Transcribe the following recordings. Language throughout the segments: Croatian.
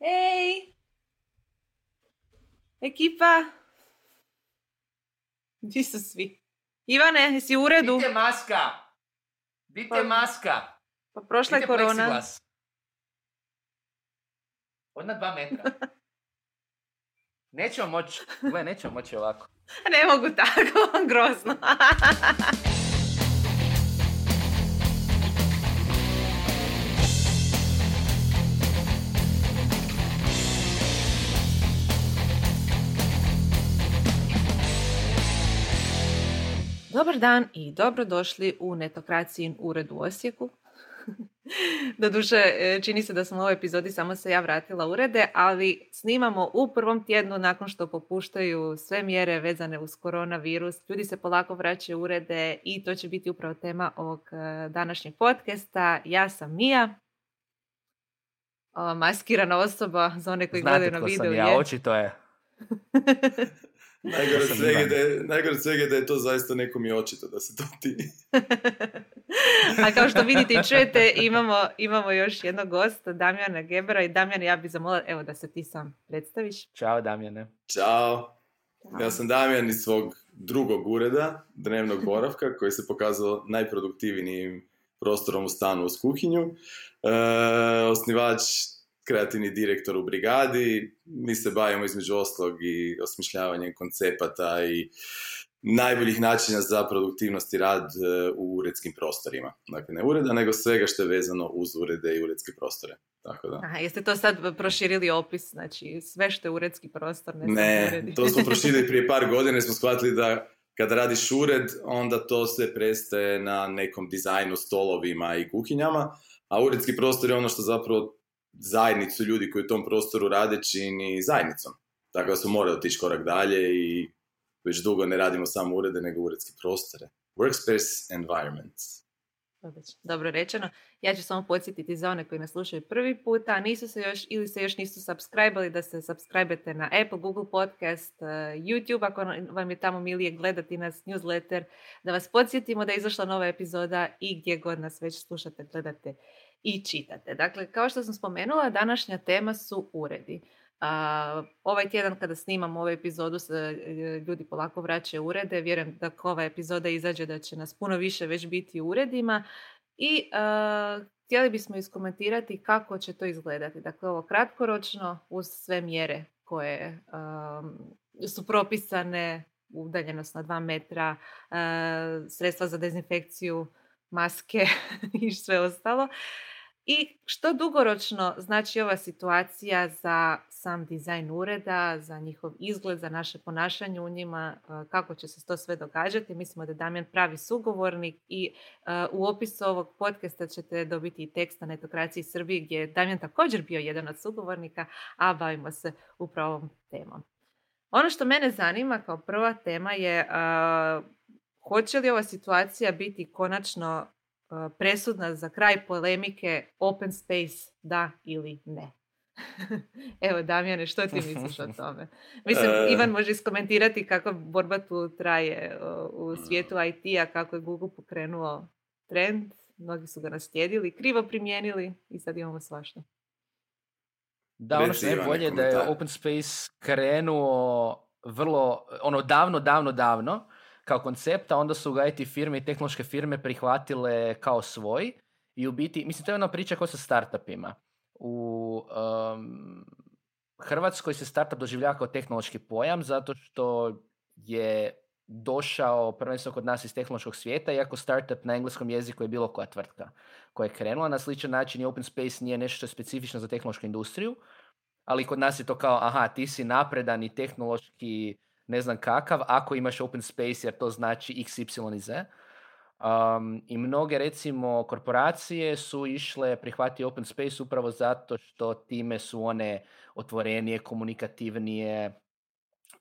Ej! Ekipa! Gdje su svi? Ivane, jesi u uredu? Dite maska! Dite Pa- maska! Pa prošla je korona. pleksiglas. Od na dva metra. Nećemo moći, gle, nećemo moći ovako. Ne mogu tako, grozno. Dobar dan i dobrodošli u Netokracijin ured u Osijeku. Doduše, e, čini se da sam u ovoj epizodi samo se ja vratila urede, ali snimamo u prvom tjednu nakon što popuštaju sve mjere vezane uz koronavirus. Ljudi se polako vraćaju urede i to će biti upravo tema ovog e, današnjeg podcasta. Ja sam Mija, maskirana osoba za one koji Znate gledaju na tko videu. sam ja, je. očito je. Najgore od svega da je, najgore od svega je da je to zaista nekom i očito da se to ti. A kao što vidite i čujete, imamo, imamo još jednog gosta, Damjana Gebera. I Damjan, ja bih zamolila, evo da se ti sam predstaviš. Ćao Damjane. Ćao, ja sam Damjan iz svog drugog ureda, dnevnog boravka, koji se pokazao najproduktivnijim prostorom u stanu uz kuhinju. E, osnivač, kreativni direktor u brigadi. Mi se bavimo između ostalog i osmišljavanjem koncepata i najboljih načina za produktivnost i rad e, u uredskim prostorima. Dakle, ne ureda, nego svega što je vezano uz urede i uredske prostore. Tako da. Aha, jeste to sad proširili opis, znači sve što je uredski prostor, ne, Ne, to smo proširili prije par godina smo shvatili da kada radiš ured, onda to sve prestaje na nekom dizajnu, stolovima i kuhinjama, a uredski prostor je ono što zapravo zajednicu ljudi koji u tom prostoru rade čini zajednicom. Tako da smo morali otići korak dalje i već dugo ne radimo samo urede, nego uredske prostore. Workspace environments. Odlično, Dobro rečeno. Ja ću samo podsjetiti za one koji nas slušaju prvi puta, a nisu se još ili se još nisu subscribali da se subscribete na Apple, Google Podcast, eh, YouTube, ako vam je tamo milije gledati nas, newsletter, da vas podsjetimo da je izašla nova epizoda i gdje god nas već slušate, gledate i čitate. Dakle, kao što sam spomenula, današnja tema su uredi. A, ovaj tjedan kada snimam ovu epizodu se e, ljudi polako vraćaju urede. Vjerujem da ova epizoda izađe da će nas puno više već biti u uredima. I a, htjeli bismo iskomentirati kako će to izgledati. Dakle, ovo kratkoročno uz sve mjere koje am, su propisane, udaljenost na dva metra, a, sredstva za dezinfekciju, maske i sve ostalo. I što dugoročno znači ova situacija za sam dizajn ureda, za njihov izgled, za naše ponašanje u njima, kako će se to sve događati. Mislimo da je Damjan pravi sugovornik i u opisu ovog podcasta ćete dobiti i tekst na netokraciji Srbiji gdje je Damjan također bio jedan od sugovornika, a bavimo se upravo ovom temom. Ono što mene zanima kao prva tema je hoće li ova situacija biti konačno presudna za kraj polemike open space da ili ne. Evo Damjane, što ti misliš o tome? Mislim, E. Ivan može iskomentirati kako borba tu traje uh, u svijetu IT-a, kako je Google pokrenuo trend, mnogi su ga naslijedili, krivo primijenili i sad imamo svašta. Da, ono što je bolje da je. Open Space krenuo vrlo, ono davno, davno, davno kao koncept, a onda su ga IT firme i tehnološke firme prihvatile kao svoj i u biti, mislim, to je ona priča kao sa startupima. U um, Hrvatskoj se startup doživljava kao tehnološki pojam zato što je došao prvenstveno kod nas iz tehnološkog svijeta, iako startup na engleskom jeziku je bilo koja tvrtka koja je krenula. Na sličan način i open space nije nešto što je specifično za tehnološku industriju, ali kod nas je to kao, aha, ti si napredan i tehnološki ne znam kakav, ako imaš open space jer to znači x, y i z. Um, I mnoge, recimo, korporacije su išle prihvati open space upravo zato što time su one otvorenije, komunikativnije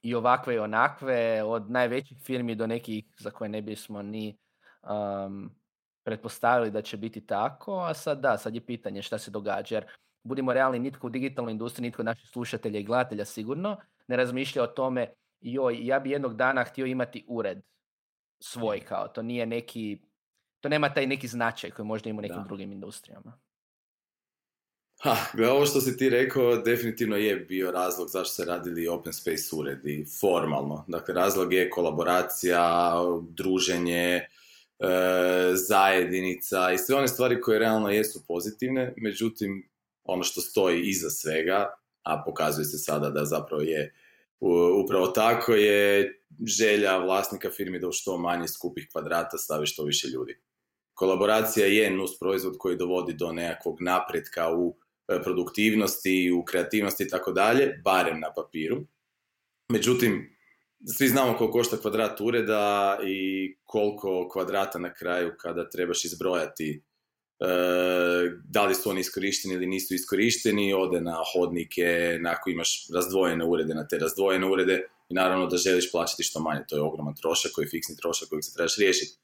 i ovakve i onakve, od najvećih firmi do nekih za koje ne bismo ni um, pretpostavili da će biti tako, a sad da, sad je pitanje šta se događa, jer budimo realni, nitko u digitalnoj industriji, nitko od naših slušatelja i gledatelja sigurno ne razmišlja o tome, joj, ja bi jednog dana htio imati ured svoj kao, to nije neki, to nema taj neki značaj koji možda ima u nekim Da. drugim industrijama. Ha, ovo što si ti rekao definitivno je bio razlog zašto se radili open space uredi formalno. Dakle, razlog je kolaboracija, druženje, e, zajednica i sve one stvari koje realno jesu pozitivne, međutim, ono što stoji iza svega, a pokazuje se sada da zapravo je upravo tako, je želja vlasnika firmi da u što manje skupih kvadrata stavi što više ljudi. Kolaboracija je nus proizvod koji dovodi do nekakvog napretka u E, produktivnosti, u kreativnosti i tako dalje, barem na papiru. Međutim, svi znamo koliko košta kvadrat ureda i koliko kvadrata na kraju kada trebaš izbrojati da li su oni iskorišteni ili nisu iskorišteni, ode na hodnike, ako imaš razdvojene urede, na te razdvojene urede i naravno da želiš plaćati što manje, to je ogroman trošak koji je fiksni trošak kojeg se trebaš riješiti.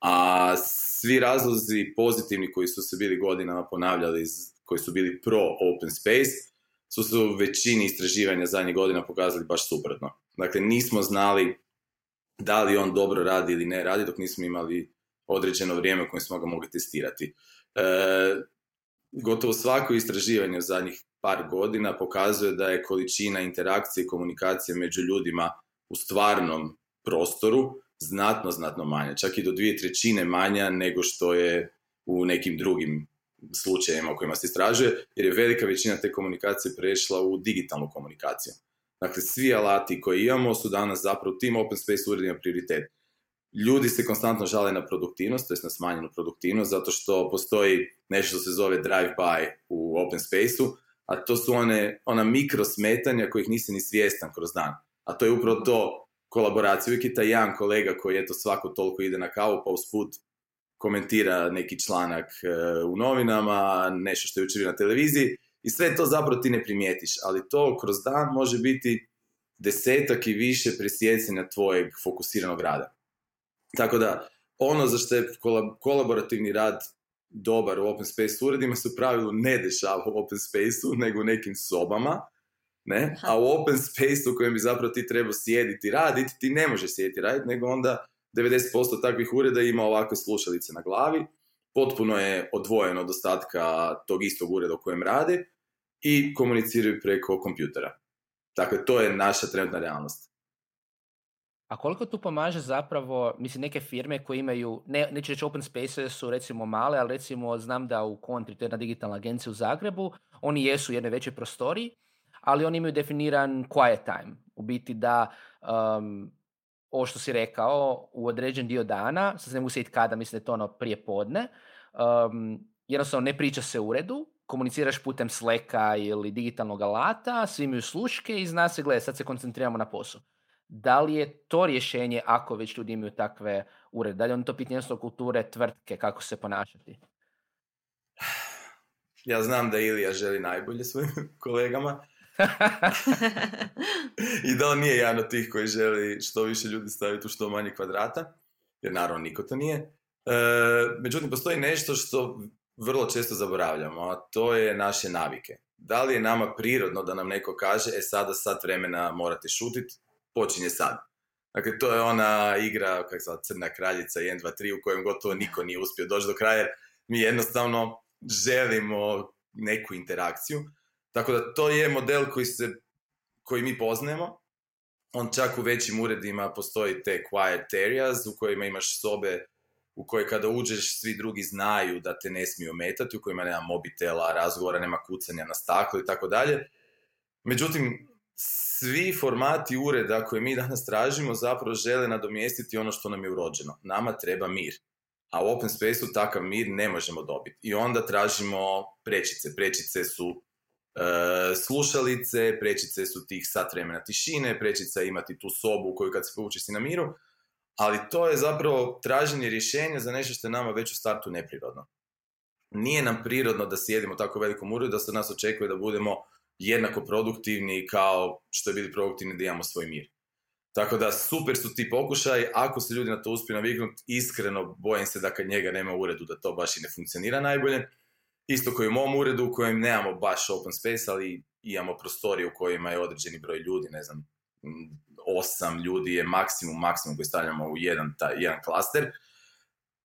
A svi razlozi pozitivni koji su se bili godinama ponavljali koji su bili pro open space, su se u većini istraživanja zadnjih godina pokazali baš suprotno. Dakle, nismo znali da li on dobro radi ili ne radi dok nismo imali određeno vrijeme u kojem smo ga mogli testirati. E, gotovo svako istraživanje u zadnjih par godina pokazuje da je količina interakcije i komunikacije među ljudima u stvarnom prostoru znatno, znatno manja. Čak i do dvije trećine manja nego što je u nekim drugim slučajevima u kojima se istražuje, jer je velika većina te komunikacije prešla u digitalnu komunikaciju. Dakle, svi alati koji imamo su danas zapravo tim open space uredima prioritet. Ljudi se konstantno žale na produktivnost, to na smanjenu produktivnost, zato što postoji nešto što se zove drive-by u open space-u, a to su one, ona mikro smetanja kojih nisi ni svjestan kroz dan. A to je upravo to kolaboracija. Uvijek je taj jedan kolega koji eto svako toliko ide na kavu, pa usput komentira neki članak e, u novinama, nešto što je učinio na televiziji i sve to zapravo ti ne primijetiš, ali to kroz dan može biti desetak i više presjecanja tvojeg fokusiranog rada. Tako da, ono za što je kolaborativni rad dobar u open space uredima se u pravilu ne dešava u open space nego u nekim sobama, ne? a u open space u kojem bi zapravo ti trebao sjediti i raditi, ti ne možeš sjediti raditi, nego onda 90% takvih ureda ima ovakve slušalice na glavi, potpuno je odvojeno od ostatka tog istog ureda u kojem rade i komuniciraju preko kompjutera. Dakle, to je naša trenutna realnost. A koliko tu pomaže zapravo, mislim, neke firme koje imaju, ne, neću reći open space su recimo male, ali recimo znam da u Kontri, to je jedna digitalna agencija u Zagrebu, oni jesu u jednoj većoj prostoriji, ali oni imaju definiran quiet time. U biti da um, ovo što si rekao, u određen dio dana, sad ne mogu sjetiti kada, mislim da je to ono prije podne, um, jednostavno ne priča se u uredu, komuniciraš putem Slacka ili digitalnog alata, svi imaju sluške i zna se, gleda, sad se koncentriramo na posao. Da li je to rješenje ako već ljudi imaju takve urede? Da li je on to pitanje kulture, tvrtke, kako se ponašati? Ja znam da Ilija želi najbolje svojim kolegama, I da on nije jedan od tih koji želi što više ljudi staviti u što manje kvadrata, jer naravno niko to nije. E, međutim, postoji nešto što vrlo često zaboravljamo, a to je naše navike. Da li je nama prirodno da nam neko kaže, e sada sat vremena morate šutit, počinje sad. Dakle, to je ona igra, kak se Crna kraljica 1, 2, 3, u kojem gotovo niko nije uspio doći do kraja, mi jednostavno želimo neku interakciju. Tako da to je model koji, se, koji mi poznajemo. On čak u većim uredima postoji te quiet areas u kojima imaš sobe u koje kada uđeš svi drugi znaju da te ne smiju ometati, u kojima nema mobitela, razgovora, nema kucanja na staklo i tako dalje. Međutim, svi formati ureda koje mi danas tražimo zapravo žele nadomjestiti ono što nam je urođeno. Nama treba mir. A u open space-u takav mir ne možemo dobiti. I onda tražimo prečice. Prečice su E, slušalice, prečice su tih sat vremena tišine, prečica imati tu sobu koju kad se povuče si na miru, ali to je zapravo traženje rješenja za nešto što je nama već u startu neprirodno. Nije nam prirodno da sjedimo tako velikom uredu, da se nas očekuje da budemo jednako produktivni kao što je bili produktivni da imamo svoj mir. Tako da super su ti pokušaj, ako se ljudi na to uspiju naviknuti, iskreno bojim se da kad njega nema u uredu da to baš i ne funkcionira najbolje, Isto koji u mom uredu u kojem nemamo baš open space, ali imamo prostorije u kojima je određeni broj ljudi, ne znam, osam ljudi je maksimum, maksimum koji stavljamo u jedan, taj, jedan klaster.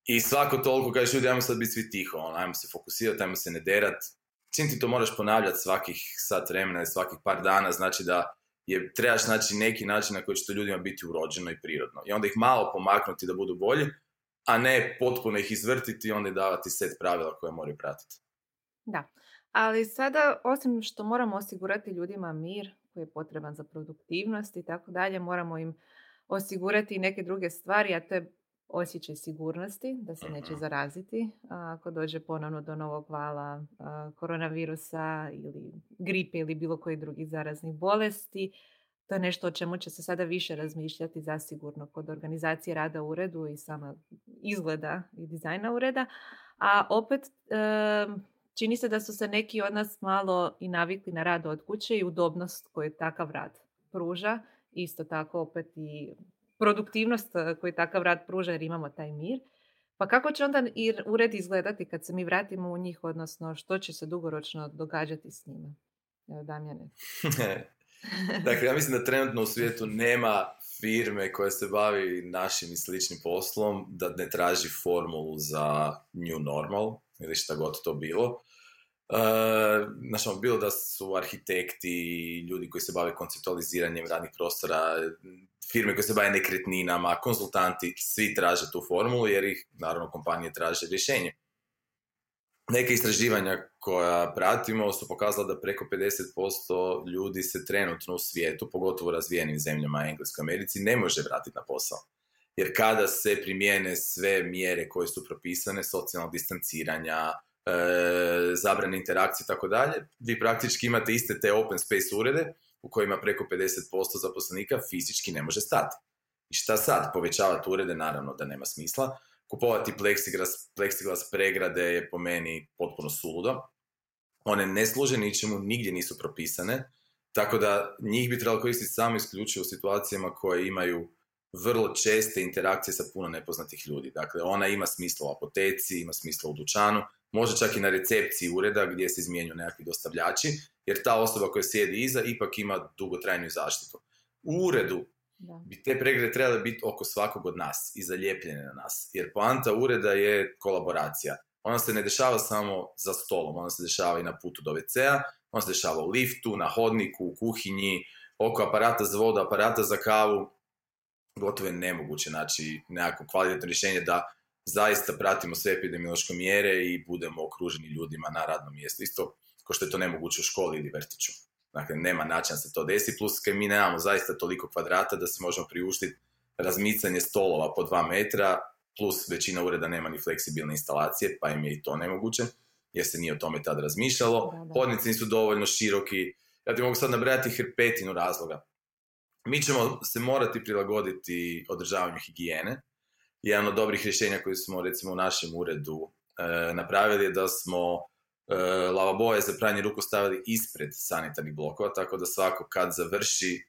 I svako toliko kažeš ljudi, ajmo sad biti svi tiho, ono, ajmo se fokusirati, ajmo se ne derat, čim ti to moraš ponavljati svakih sat vremena i svakih par dana, znači da je, trebaš naći neki način na koji će to ljudima biti urođeno i prirodno. I onda ih malo pomaknuti da budu bolji, a ne potpuno ih izvrtiti i onda davati set pravila koje moraju pratiti. Da, ali sada osim što moramo osigurati ljudima mir koji je potreban za produktivnost i tako dalje, moramo im osigurati i neke druge stvari, a to je osjećaj sigurnosti, da se neće mhm. zaraziti ako dođe ponovno do novog vala koronavirusa ili gripe ili bilo koji drugih zaraznih bolesti. To je nešto o čemu će se sada više razmišljati zasigurno kod organizacije rada u uredu i sama izgleda i dizajna ureda. A opet čini se da su se neki od nas malo i navikli na rad od kuće i udobnost koju takav rad pruža. Isto tako opet i produktivnost eh, koju takav rad pruža jer imamo taj mir. Pa kako će onda i ured izgledati kad se mi vratimo u njih, odnosno što će se dugoročno događati s njima? Evo, Damjane. dakle, ja mislim da trenutno u svijetu nema firme koja se bavi našim i sličnim poslom da ne traži formulu za new normal ili šta god to bilo. Znači, bilo da su arhitekti, ljudi koji se bave konceptualiziranjem radnih prostora, firme koje se bave nekretninama, konzultanti, svi traže tu formulu jer ih, naravno, kompanije traže rješenje. Neke istraživanja koja pratimo su pokazala da preko 50% ljudi se trenutno u svijetu, pogotovo u razvijenim zemljama Engleskoj Americi, ne može vratiti na posao. Jer kada se primijene sve mjere koje su propisane, socijalnog distanciranja, zabrane interakcije i tako dalje, vi praktički imate iste te open space urede u kojima preko 50% zaposlenika fizički ne može stati. I šta sad? Povećavati urede, naravno da nema smisla. Kupovati plexiglas, plexiglas pregrade je po meni potpuno suludo. One ne služe ničemu, nigdje nisu propisane, tako da njih bi trebalo koristiti samo isključivo u situacijama koje imaju vrlo česte interakcije sa puno nepoznatih ljudi. Dakle, ona ima smisla u apoteci, ima smisla u dućanu, može čak i na recepciji ureda gdje se izmjenjuju nekakvi dostavljači, jer ta osoba koja sjedi iza ipak ima dugotrajnu zaštitu. U uredu bi te pregrade trebale biti oko svakog od nas i zalijepljene na nas, jer poanta ureda je kolaboracija. Ona se ne dešava samo za stolom, ona se dešava i na putu do WC-a, ona se dešava u liftu, na hodniku, u kuhinji, oko aparata za vodu, aparata za kavu. Gotovo je nemoguće naći nekako kvalitetno rješenje da zaista pratimo sve epidemiološke mjere i budemo okruženi ljudima na radnom mjestu. Isto kao što je to nemoguće u školi ili vrtiću. Dakle, nema načina se to desi, plus mi nemamo zaista toliko kvadrata da se možemo priuštiti razmicanje stolova po dva metra, plus većina ureda nema ni fleksibilne instalacije, pa im je i to nemoguće, jer se nije o tome tad razmišljalo. Hodnici nisu dovoljno široki. Ja ti mogu sad nabrajati hrpetinu razloga. Mi ćemo se morati prilagoditi održavanju higijene, jedan od dobrih rješenja koji smo recimo u našem uredu e, napravili je da smo e, lavaboje za pranje ruku stavili ispred sanitarnih blokova, tako da svako kad završi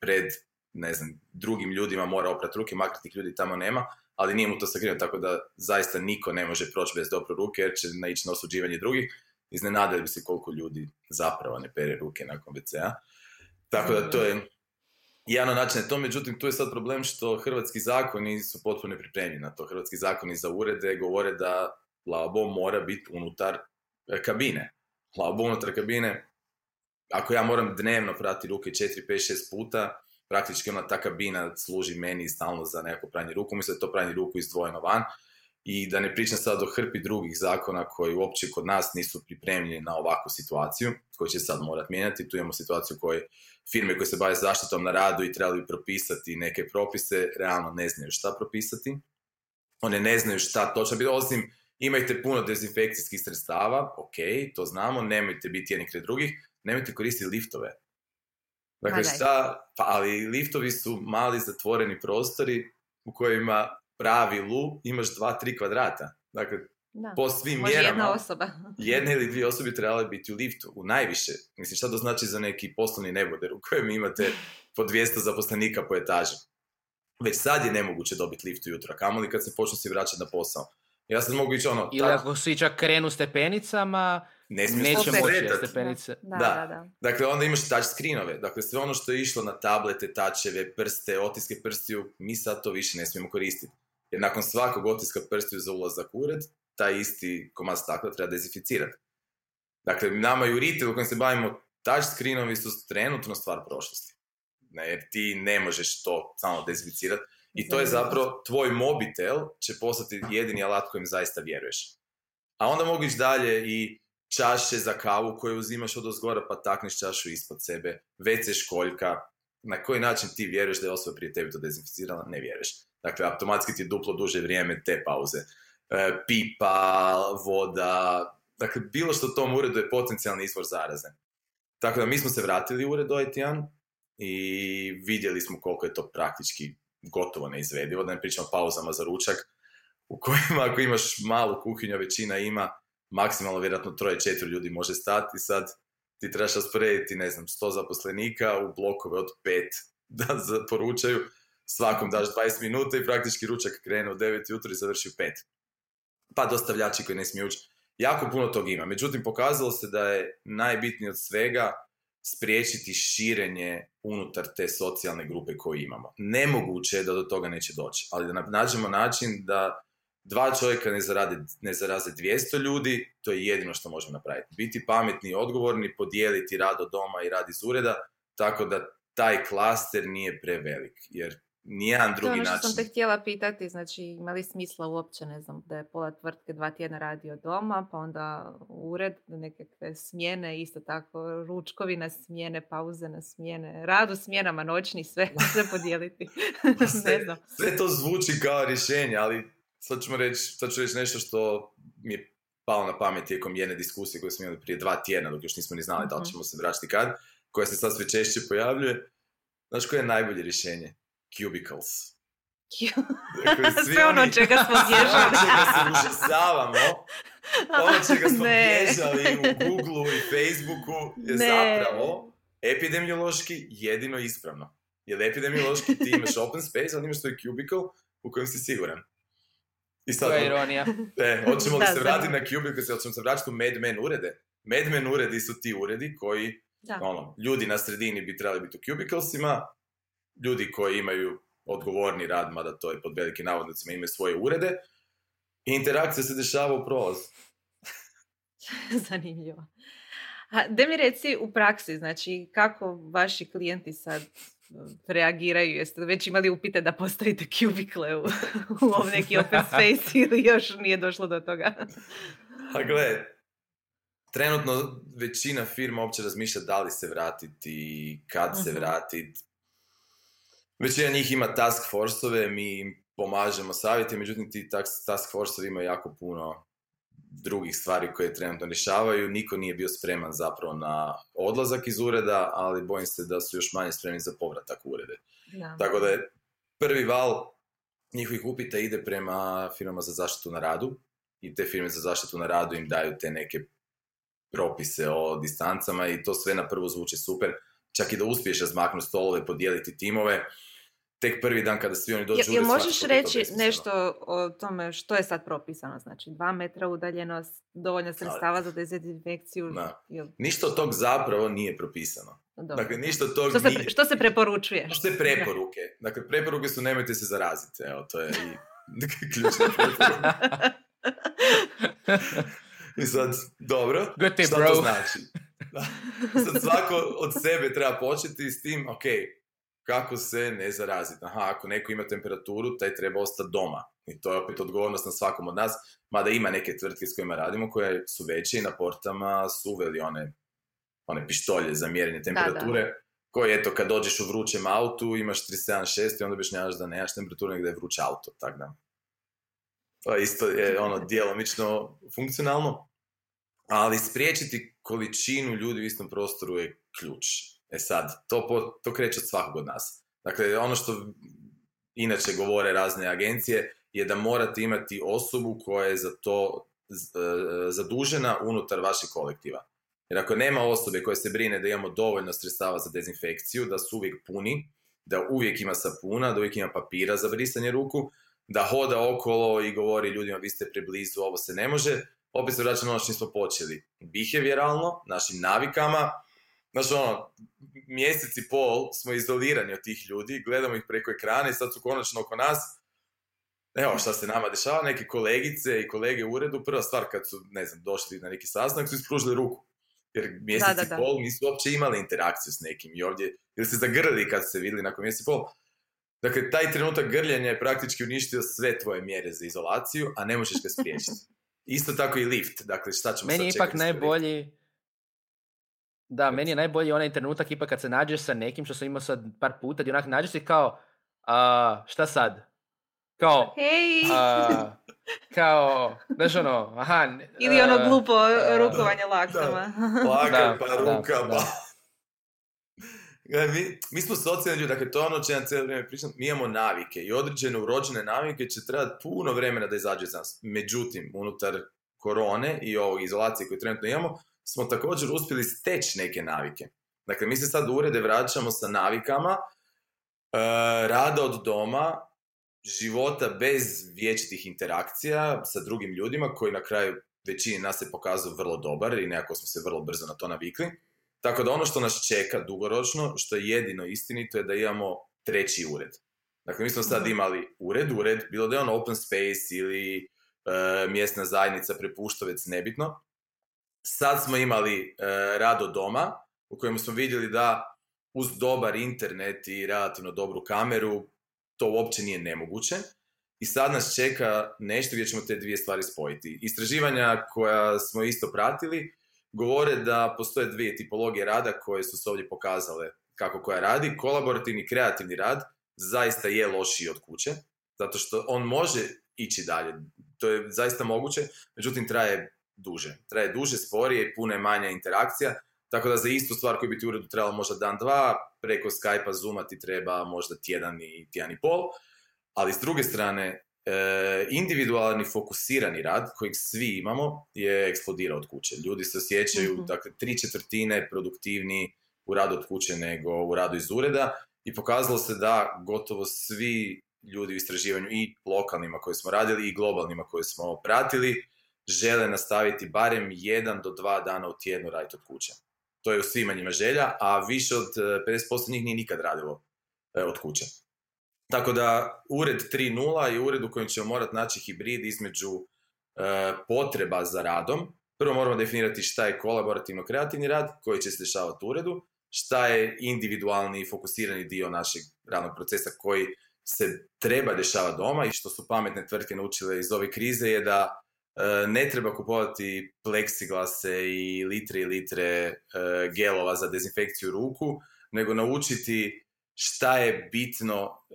pred ne znam, drugim ljudima mora oprati ruke, makar tih ljudi tamo nema, ali nije mu to sakriveno, tako da zaista niko ne može proći bez dobro ruke jer će naići na osuđivanje drugih. Iznenadili bi se koliko ljudi zapravo ne pere ruke nakon WC-a. Tako da to je jedan od načina to, međutim tu je sad problem što hrvatski zakoni su potpuno pripremljeni na to. Hrvatski zakoni za urede govore da lavabo mora biti unutar e, kabine. Lavabo unutar kabine, ako ja moram dnevno prati ruke 4, 5, 6 puta, praktički ona ta kabina služi meni stalno za neko pranje ruku, mislim da je to pranje ruku izdvojeno van i da ne pričam sad o hrpi drugih zakona koji uopće kod nas nisu pripremljeni na ovakvu situaciju, koju će sad morati mijenjati. Tu imamo situaciju u kojoj firme koje se bave zaštitom na radu i trebali propisati neke propise, realno ne znaju šta propisati. One ne znaju šta točno biti, osim imajte puno dezinfekcijskih sredstava, ok, to znamo, nemojte biti jedni kraj drugih, nemojte koristiti liftove. Dakle, šta, pa, ali liftovi su mali zatvoreni prostori u kojima pravilu imaš dva, tri kvadrata. Dakle, da. po svim Može mjerama, jedna osoba. jedna ili dvije osobe trebale biti u liftu, u najviše. Mislim, šta to znači za neki poslovni neboder u kojem imate po 200 zaposlenika po etaži. Već sad je nemoguće dobiti lift ujutro, kamoli kad se počne si vraćati na posao. Ja sad mogu ići ono... Ili ako svi čak krenu stepenicama, ne neće moći stepenice. Da, da. da, Dakle, onda imaš touch screenove. Dakle, sve ono što je išlo na tablete, tačeve, prste, otiske prstiju, mi sad to više ne smijemo koristiti. Jer nakon svakog otiska prstiju za ulazak u ured, taj isti komad stakla treba dezinficirati. Dakle, nama i u retailu kojem se bavimo touchscreenovi su trenutno stvar prošlosti. Ne, jer ti ne možeš to samo dezinficirati. I to je zapravo, tvoj mobitel će postati jedini alat kojim zaista vjeruješ. A onda mogu ići dalje i čaše za kavu koje uzimaš od ozgora pa takneš čašu ispod sebe, WC školjka, na koji način ti vjeruješ da je osoba prije tebi to dezinficirala, ne vjeruješ. Dakle, automatski ti je duplo duže vrijeme te pauze. E, pipa, voda, dakle, bilo što u tom uredu je potencijalni izvor zaraze. Tako da mi smo se vratili u ured OET1 i vidjeli smo koliko je to praktički gotovo neizvedivo, da ne pričamo o pauzama za ručak, u kojima ako imaš malu kuhinju, većina ima, maksimalno vjerojatno troje, četiri ljudi može stati, sad ti trebaš rasporediti, ne znam, sto zaposlenika u blokove od pet da poručaju, svakom daš 20 minuta i praktički ručak krene u 9 jutro i završi u 5. Pa dostavljači koji ne smiju ući. Jako puno tog ima. Međutim, pokazalo se da je najbitnije od svega spriječiti širenje unutar te socijalne grupe koje imamo. Nemoguće je da do toga neće doći, ali da nađemo način da dva čovjeka ne, zarade, ne zaraze 200 ljudi, to je jedino što možemo napraviti. Biti pametni i odgovorni, podijeliti rad od doma i rad iz ureda, tako da taj klaster nije prevelik, jer nijedan drugi način... To je ono što sam te htjela pitati, znači ima li smisla uopće, ne znam, da je pola tvrtke dva tjedna radi od doma, pa onda ured, nekakve smjene, isto tako ručkovi na smjene, pauze na smjene, rad u smjenama noćni, sve, sve podijeliti. ne znam. Sve to zvuči kao rješenje, ali sad ćemo reći, sad ću reći nešto što mi je palo na pamet tijekom jedne diskusije koju smo imali prije dva tjedna, dok još nismo ni znali da li mhm. ćemo se vraćati kad, koja se sad sve češće pojavljuje. Znaš koje je najbolje rješenje? Cubicles. Dakle, sve ono oni, čega smo bježali. ono čega se užasavamo, ono čega smo ne. bježali u Google i Facebooku je ne. zapravo epidemiološki jedino ispravno. Jer epidemiološki ti imaš open space, ali imaš svoj cubicle u kojem si siguran. I sad, to je ironija. E, hoćemo li se vratiti na Cubicle, hoćemo se vratiti u Mad Men urede? Mad Men uredi su ti uredi koji, ono, ljudi na sredini bi trebali biti u Cubiclesima, ljudi koji imaju odgovorni rad, mada to je pod velikim navodnicima, imaju svoje urede, i interakcija se dešava u prolazu. Zanimljivo. A, da mi reci u praksi, znači kako vaši klijenti sad reagiraju? Jeste već imali upite da postavite kubikle u, u neki open space ili još nije došlo do toga? A gle, trenutno većina firma uopće razmišlja da li se vratiti, kad se vratiti. Većina njih ima task force mi im pomažemo savjeti, međutim ti task force imaju jako puno drugih stvari koje trenutno rješavaju. Niko nije bio spreman zapravo na odlazak iz ureda, ali bojim se da su još manje spremni za povratak u urede. Tako da je prvi val njihovih upita ide prema firmama za zaštitu na radu i te firme za zaštitu na radu im daju te neke propise o distancama i to sve na prvo zvuči super. Čak i da uspiješ razmaknuti stolove, podijeliti timove, tek prvi dan kada svi oni dođu... Jel možeš reći nešto o tome što je sad propisano? Znači, dva metra udaljenost, dovoljno sredstava za dezinfekciju? Ništa od tog zapravo nije propisano. Dakle, ništa od tog što, se, što se preporučuje? Što je preporuke. Dakle, preporuke su nemojte se zaraziti. Evo, to je i ključna preporuka. I sad, dobro, Good šta to znači? Sad svako od sebe treba početi s tim, ok, kako se ne zaraziti. Aha, ako neko ima temperaturu, taj treba ostati doma. I to je opet odgovornost na svakom od nas. Mada ima neke tvrtke s kojima radimo koje su veće i na portama su uveli one, one pištolje za mjerenje temperature. Da, Koje, eto, kad dođeš u vrućem autu, imaš 37.6 i onda objašnjavaš da nemaš temperaturu, nego da je vruće auto, tako da. To isto je ono djelomično funkcionalno, ali spriječiti količinu ljudi u istom prostoru je ključ. E sad, to, po, to kreće od svakog od nas. Dakle, ono što inače govore razne agencije je da morate imati osobu koja je za to e, zadužena unutar vašeg kolektiva. Jer ako nema osobe koja se brine da imamo dovoljno sredstava za dezinfekciju, da su uvijek puni, da uvijek ima sapuna, da uvijek ima papira za brisanje ruku, da hoda okolo i govori ljudima vi ste preblizu, ovo se ne može, opet se vraćamo ono što smo počeli. Behavioralno, našim navikama, Znaš, ono, mjesec i pol smo izolirani od tih ljudi, gledamo ih preko ekrana i sad su konačno oko nas. Evo šta se nama dešava, neke kolegice i kolege u uredu, prva stvar kad su, ne znam, došli na neki sastanak su ispružili ruku. Jer mjesec Da, da, i pol nisu uopće imali interakciju s nekim i ovdje, ili se zagrlili kad su se vidjeli nakon mjesec i pol. Dakle, taj trenutak grljenja je praktički uništio sve tvoje mjere za izolaciju, a ne možeš ga spriječiti. Isto tako i lift, dakle šta ćemo Meni sad ipak najbolji... Da, meni je najbolji onaj trenutak ipak kad se nađeš sa nekim, što sam imao sad par puta, gdje onak nađeš se kao, a, šta sad? Kao, Hej! a, kao, znaš ono, aha... n- Ili ono a, glupo a, rukovanje laktama. Plaka Da, pa da, ruka, da. pa... Gle, mi, mi smo socijalni ljudi, dakle to je ono o čem ja cijelo vrijeme pričam, mi imamo navike i određene urođene navike će trebati puno vremena da izađe iz nas. Međutim, unutar korone i ovog izolacije koju trenutno imamo, smo također uspjeli steći neke navike. Dakle, mi se sad u urede vraćamo sa navikama e, rada od doma, života bez vječitih interakcija sa drugim ljudima koji na kraju većini nas se pokazao vrlo dobar i nekako smo se vrlo brzo na to navikli. Tako da ono što nas čeka dugoročno, što je jedino istinito je da imamo treći ured. Dakle, mi smo sad Mhm. imali ured, ured, bilo da je on open space ili e, mjesna zajednica, prepuštovec, nebitno. Sad smo imali e, rad od doma, u kojem smo vidjeli da uz dobar internet i relativno dobru kameru, to uopće nije nemoguće. I sad nas čeka nešto gdje ćemo te dvije stvari spojiti. Istraživanja koja smo isto pratili govore da postoje dvije tipologije rada koje su se ovdje pokazale kako koja radi. Kolaborativni kreativni rad zaista je lošiji od kuće, zato što on može ići dalje. To je zaista moguće, međutim traje duže. Traje duže, sporije i puno je manja interakcija, tako da za istu stvar koju bi ti u uredu trebalo možda dan, dva, preko Skype-a, Zooma ti treba možda tjedan i tjedan i pol, ali s druge strane, e, individualni fokusirani rad kojeg svi imamo je eksplodirao od kuće. Ljudi se osjećaju, Mhm. dakle, tri četvrtine produktivniji u radu od kuće nego u radu iz ureda i pokazalo se da gotovo svi ljudi u istraživanju i lokalnima koje smo radili i globalnima koje smo pratili žele nastaviti barem jedan do dva dana u tjednu raditi od kuće. To je u svima njima želja, a više od e, 50% njih nije nikad radilo e, od kuće. Tako da ured 3.0 je ured u kojem ćemo morati naći hibrid između e, potreba za radom. Prvo moramo definirati šta je kolaborativno kreativni rad koji će se dešavati u uredu, šta je individualni i fokusirani dio našeg radnog procesa koji se treba dešavati doma i što su pametne tvrtke naučile iz ove krize je da e, ne treba kupovati pleksiglase i litre i litre e, gelova za dezinfekciju ruku, nego naučiti šta je bitno e,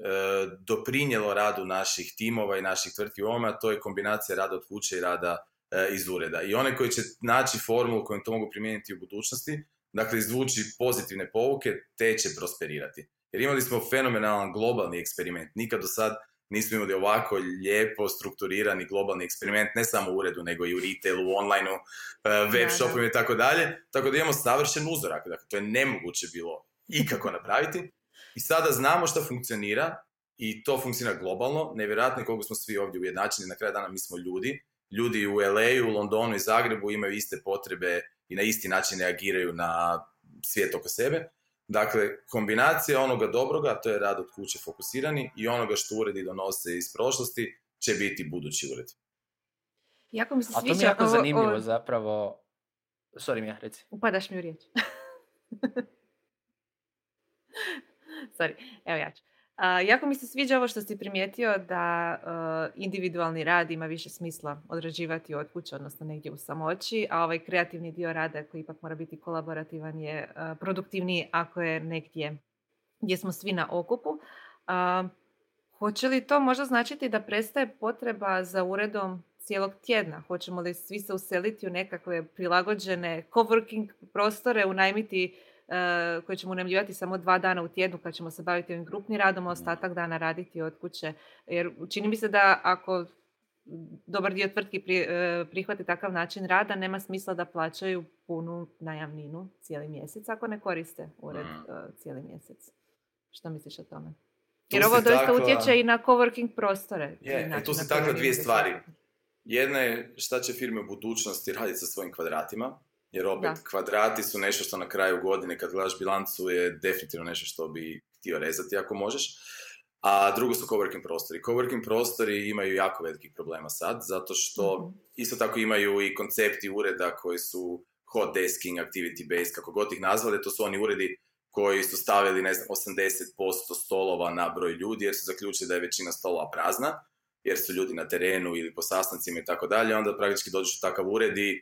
doprinjelo radu naših timova i naših tvrtki u ovome, a to je kombinacija rada od kuće i rada e, iz ureda. I one koji će naći formulu kojom to mogu primijeniti u budućnosti, dakle izvući pozitivne pouke, te će prosperirati. Jer imali smo fenomenalan globalni eksperiment. Nikad do sad nismo imali ovako lijepo strukturirani globalni eksperiment, ne samo u uredu, nego i u retailu, u onlineu, e, web shopovima i tako dalje. Tako da imamo savršen uzorak. Dakle, to je nemoguće bilo ikako napraviti. I sada znamo što funkcionira i to funkcionira globalno. Nevjerojatno je koliko smo svi ovdje ujednačeni. Na kraju dana mi smo ljudi. Ljudi u LA, u Londonu i Zagrebu imaju iste potrebe i na isti način reagiraju na svijet oko sebe. Dakle, kombinacija onoga dobroga, to je rad od kuće fokusirani, i onoga što uredi donose iz prošlosti, će biti budući ured. Jako mi se A to mi je sviđa jako ovo- zanimljivo ovo- zapravo. Sorry, Mija, reci. Upadaš mi u riječ. Sorry, evo ja ću. A, jako mi se sviđa ovo što si primijetio da a, individualni rad ima više smisla odrađivati od kuće, odnosno negdje u samoći, a ovaj kreativni dio rada koji ipak mora biti kolaborativan je a, produktivniji ako je negdje gdje smo svi na okupu. Hoće li to možda značiti da prestaje potreba za uredom cijelog tjedna? Hoćemo li svi se useliti u nekakve prilagođene coworking prostore, unajmiti koje ćemo unajmljivati samo dva dana u tjednu kad ćemo se baviti ovim grupnim radom, a ostatak dana raditi od kuće. Jer čini mi se da ako dobar dio tvrtki pri, e, prihvati takav način rada, nema smisla da plaćaju punu najamninu cijeli mjesec ako ne koriste ured Mm. e, cijeli mjesec. Što misliš o tome? Tu Jer ovo doista takla- utječe i na coworking prostore. Je, i način tu takla oni dvije stvari. Jedna je šta će firme u budućnosti raditi sa svojim kvadratima, jer opet Da. kvadrati su nešto što na kraju godine kad gledaš bilancu je definitivno nešto što bi htio rezati ako možeš. A drugo su coworking prostori. Coworking prostori imaju jako velikih problema sad, zato što Mhm. isto tako imaju i koncepti ureda koji su hot desking, activity base, kako god ih nazvali, to su oni uredi koji su stavili, ne znam, 80% stolova na broj ljudi, jer su zaključili da je većina stolova prazna, jer su ljudi na terenu ili po sastancima i tako dalje, onda praktički dođeš u takav ured i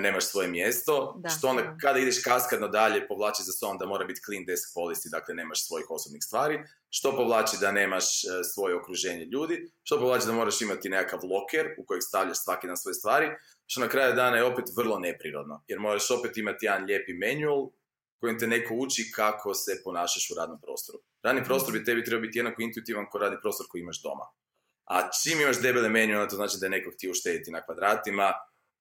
nemaš svoje mjesto, Da, što onda da. kada ideš kaskadno dalje povlači za sobom da mora biti clean desk policy, dakle nemaš svojih osobnih stvari, što povlači da nemaš e, svoje okruženje ljudi, što povlači da moraš imati nekakav loker u kojeg stavljaš svaki dan svoje stvari, što na kraju dana je opet vrlo neprirodno, jer moraš opet imati jedan lijepi manual kojim te neko uči kako se ponašaš u radnom prostoru. Radni prostor bi tebi trebao biti jednako intuitivan kao radni prostor koji imaš doma. A čim imaš debele manual, to znači da je neko htio uštediti na kvadratima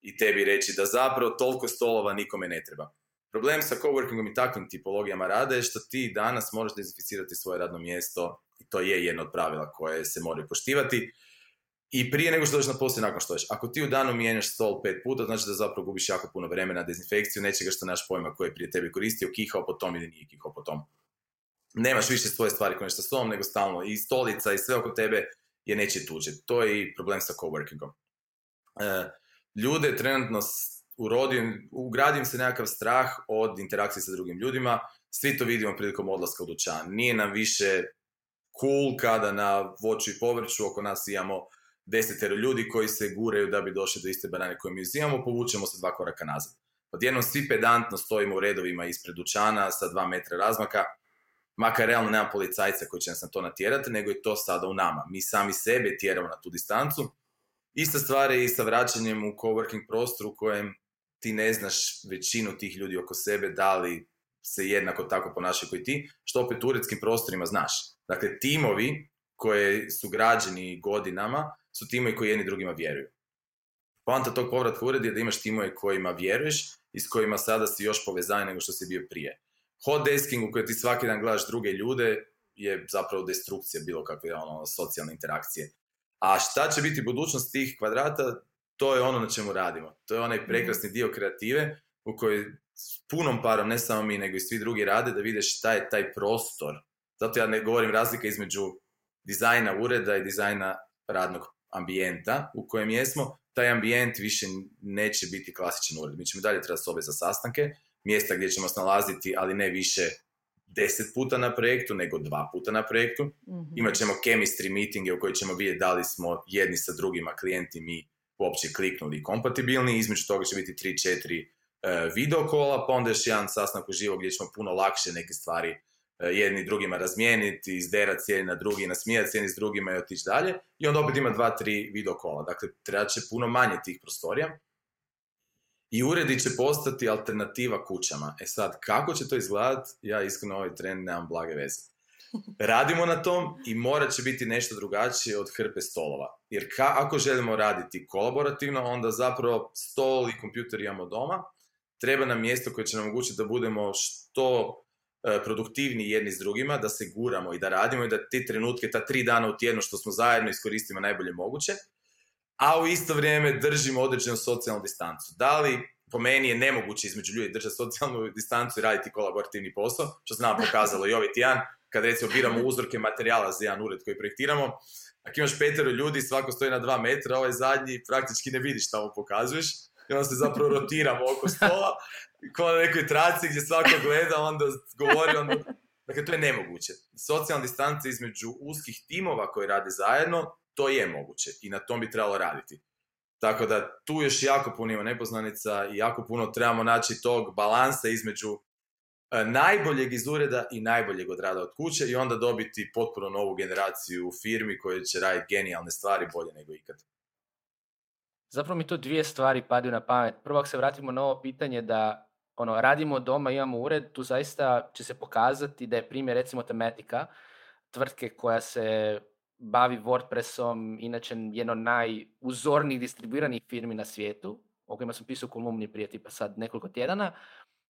i tebi reći da zapravo toliko stolova nikome ne treba. Problem sa coworkingom i takvim tipologijama rada je što ti danas moraš dezinficirati svoje radno mjesto i to je jedno od pravila koje se moraju poštivati. I prije nego što dođeš na posao nakon što dođeš. Ako ti u danu mijenjaš stol pet puta, znači da zapravo gubiš jako puno vremena na dezinfekciju nečega što naš pojma koji je prije tebi koristio, kihao po tom ili nije kihao po tom. Nemaš više svoje stvari koje nešto s tom, nego stalno i stolica i sve oko tebe je nečije tuđe. To je i problem sa coworkingom. E, ljude trenutno urodim, ugradim se nekakav strah od interakcije sa drugim ljudima, svi to vidimo prilikom odlaska u dućan. Nije nam više cool kada na voću i povrću oko nas imamo desetero ljudi koji se guraju da bi došli do iste banane koje mi uzimamo, povučemo se dva koraka nazad. Odjednom svi pedantno stojimo u redovima ispred dućana sa dva metra razmaka, makar realno nema policajca koji će nas na to natjerati, nego je to sada u nama. Mi sami sebe tjeramo na tu distancu. Ista stvar je i sa vraćanjem u coworking prostor u kojem ti ne znaš većinu tih ljudi oko sebe, da li se jednako tako ponašaju koji ti, što opet u uredskim prostorima znaš. Dakle, timovi koje su građeni godinama su timovi koji jedni drugima vjeruju. Poanta tog povratka u ured je da imaš timove kojima vjeruješ i s kojima sada si još povezan nego što si bio prije. Hot desking u kojem ti svaki dan gledaš druge ljude je zapravo destrukcija bilo kakve ono, socijalne interakcije. A šta će biti budućnost tih kvadrata, to je ono na čemu radimo. To je onaj prekrasni dio kreative u kojoj s punom parom, ne samo mi, nego i svi drugi rade, da vide šta je taj prostor. Zato ja ne govorim razlika između dizajna ureda i dizajna radnog ambijenta u kojem jesmo. Taj ambijent više neće biti klasičan ured. Mi ćemo dalje trebati sobe za sastanke, mjesta gdje ćemo se nalaziti, ali ne više deset puta na projektu, nego dva puta na projektu. Mhm. Imat ćemo chemistry meetinge u kojoj ćemo vidjeti da li smo jedni sa drugima klijenti mi uopće kliknuli i kompatibilni. Između toga će biti 3-4 e, video kola, pa onda još jedan sastanak uživo gdje ćemo puno lakše neke stvari e, jedni drugima razmijeniti, izderat cijeli na drugi, nasmijati cijeli s drugima i otići dalje. I onda opet ima dva, tri video kola. Dakle, trebat će puno manje tih prostorija. I uredi će postati alternativa kućama. E sad, kako će to izgledat, ja iskreno ovaj tren nemam blage veze. Radimo na tom i morat će biti nešto drugačije od hrpe stolova. Jer ka, ako želimo raditi kolaborativno, onda zapravo stol i kompjuter imamo doma. Treba nam mjesto koje će nam omogućiti da budemo što e, produktivniji jedni s drugima, da se guramo i da radimo i da te trenutke, ta tri dana u tjednu što smo zajedno iskoristimo najbolje moguće, a u isto vrijeme držimo određenu socijalnu distancu. Da li po meni je nemoguće između ljudi držati socijalnu distancu i raditi kolaborativni posao, što se nam pokazalo i ovaj tjedan, kad recimo biramo uzorke materijala za jedan ured koji projektiramo, ako imaš petero ljudi, svako stoji na dva metra, ovaj zadnji praktički ne vidiš šta mu pokazuješ, i onda se zapravo rotiramo oko stola, kao na nekoj traci gdje svako gleda, onda govori, onda... Dakle, to je nemoguće. Socijalna distanca između uskih timova koji rade zajedno, to je moguće i na tom bi trebalo raditi. Tako da tu još jako puno ima nepoznanica i jako puno trebamo naći tog balansa između e, najboljeg iz ureda i najboljeg od rada od kuće i onda dobiti potpuno novu generaciju u firmi koje će raditi genijalne stvari bolje nego ikad. Zapravo mi tu dvije stvari padaju na pamet. Prvo, ako se vratimo na ovo pitanje da ono, radimo doma, imamo ured, tu zaista će se pokazati da je primjer recimo tematika tvrtke koja se bavi WordPressom, inače jedno najuzornijih distribuiranih firmi na svijetu, o kojima sam pisao u kolumni prije tipa sad nekoliko tjedana.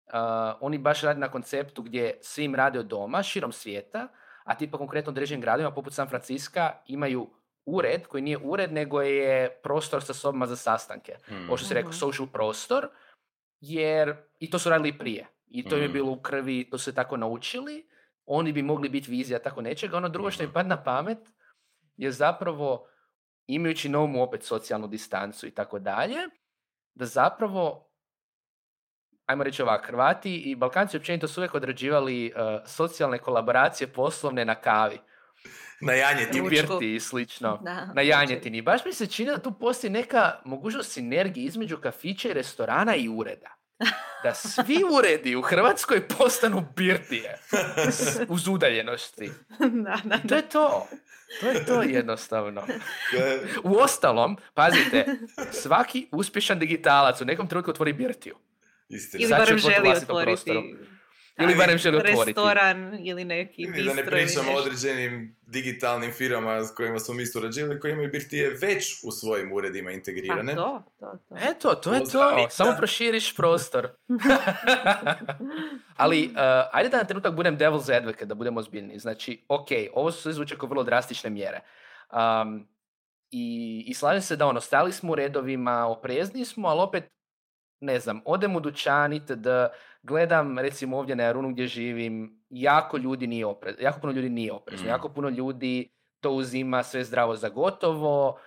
Uh, oni baš rade na konceptu gdje svim rade od doma, širom svijeta, a tipa konkretno određenim gradovima poput San Francisca imaju ured koji nije ured, nego je prostor sa sobama za sastanke. Mm. Ovo što si rekao, Mhm. social prostor, jer i to su radili i prije. I to im je Mhm. bilo u krvi, to su se tako naučili. Oni bi mogli biti vizija tako nečega. Ono drugo što mi padne na pamet je zapravo, imajući na umu opet socijalnu distancu i tako dalje, da zapravo ajmo reći ovak, Hrvati i Balkanci općenito su uvijek odrađivali uh, socijalne kolaboracije poslovne na kavi. Na janjetini. Birti i slično. na janjetini. Baš mi se čini da tu postoji neka mogućnost sinergije između kafića i restorana i ureda. Da svi uredi u Hrvatskoj postanu birtije uz udaljenosti. Da, da, To je to. To je to jednostavno. U ostalom, pazite, svaki uspješan digitalac u nekom trenutku otvori birtiju. Istina. Ili barem želi otvoriti ili barem želi otvoriti. Restoran ili neki bistro. Da ne pričamo o određenim digitalnim firmama s kojima smo mi surađivali, koji imaju birtije već u svojim uredima integrirane. Pa to, to, to. Eto, to je to. Samo proširiš prostor. Ali, uh, ajde da na trenutak budem devil's advocate, da budemo ozbiljni. Znači, ok, ovo su sve zvuče kao vrlo drastične mjere. Um, i, I slažem se da ono, stali smo u redovima, oprezni smo, ali opet ne znam, odem u dućan da gledam recimo ovdje na Jarunu gdje živim, jako ljudi nije oprezno, jako puno ljudi nije oprezno, mm. jako puno ljudi to uzima sve zdravo za gotovo,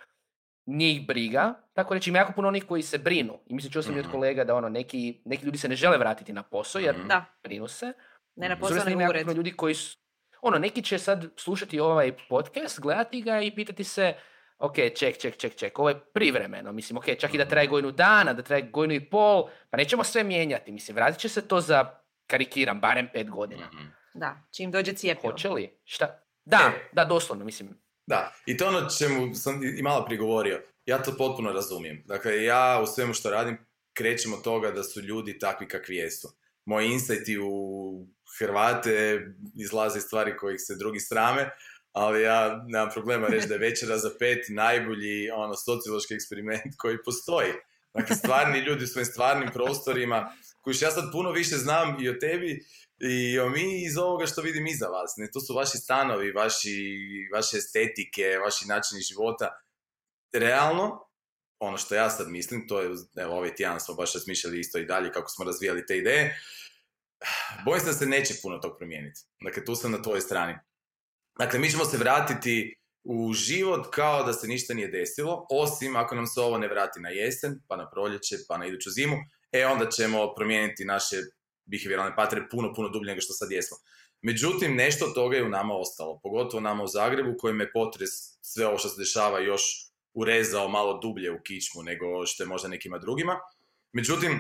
njih briga, tako reći, ima jako puno onih koji se brinu. I mislim, čuo sam mm. i od kolega da ono, neki, neki ljudi se ne žele vratiti na posao jer mm. da. brinu se. Ne na posao, nego ured. ljudi koji su, ono, neki će sad slušati ovaj podcast, gledati ga i pitati se, ok, ček, ček, ček, ček, ovo je privremeno, mislim, ok, čak i da traje godinu dana, da traje godinu i pol, pa nećemo sve mijenjati, mislim, vratit će se to za, karikiram, barem pet godina. Mhm. Da, čim dođe cijepivo. Hoće li? Šta? Da, e. da, doslovno, mislim. Da, i to ono čemu sam i malo prigovorio, ja to potpuno razumijem. Dakle, ja u svemu što radim krećem od toga da su ljudi takvi kakvi jesu. Moji insajti u Hrvate izlaze stvari kojih se drugi srame, ali ja nemam problema reći da je večera za pet najbolji ono, sociološki eksperiment koji postoji. Dakle, stvarni ljudi u svojim stvarnim prostorima, koji ja sad puno više znam i o tebi i o mi iz ovoga što vidim iza vas. Ne? To su vaši stanovi, vaši, vaše estetike, vaši načini života. Realno, ono što ja sad mislim, to je, evo ovaj tjedan smo baš razmišljali isto i dalje kako smo razvijali te ideje, bojim se da se neće puno tog promijeniti. Dakle, tu sam na tvojoj strani. Dakle, mi ćemo se vratiti u život kao da se ništa nije desilo, osim ako nam se ovo ne vrati na jesen, pa na proljeće, pa na iduću zimu, e onda ćemo promijeniti naše behavioralne patre puno, puno dublje nego što sad jesmo. Međutim, nešto od toga je u nama ostalo, pogotovo nama u Zagrebu, kojem je potres sve ovo što se dešava još urezao malo dublje u kičmu nego što je možda nekima drugima. Međutim,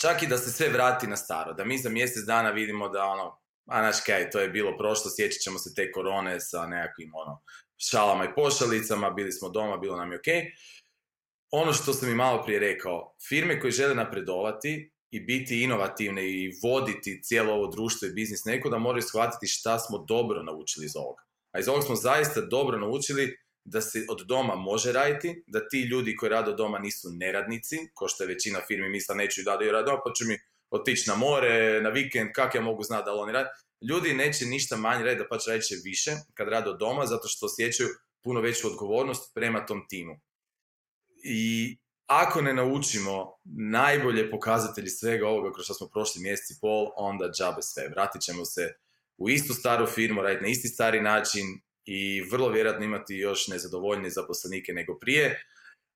čak i da se sve vrati na staro, da mi za mjesec dana vidimo da ono, a znaš kaj, to je bilo prošlo, sjećat ćemo se te korone sa nekakvim ono, šalama i pošalicama, bili smo doma, bilo nam je ok. Ono što sam i malo prije rekao, firme koje žele napredovati i biti inovativne i voditi cijelo ovo društvo i biznis neko, da moraju shvatiti šta smo dobro naučili iz ovoga. A iz ovoga smo zaista dobro naučili da se od doma može raditi, da ti ljudi koji rade od doma nisu neradnici, ko što je većina firmi misla neću da da rade, pa će mi otići na more, na vikend, kak ja mogu znati da oni rade. Ljudi neće ništa manje raditi, da pa će raditi više kad rade od doma, zato što osjećaju puno veću odgovornost prema tom timu. I ako ne naučimo najbolje pokazatelji svega ovoga kroz što smo prošli mjesec i pol, onda džabe sve. Vratit ćemo se u istu staru firmu, raditi na isti stari način i vrlo vjerojatno imati još nezadovoljnije zaposlenike nego prije.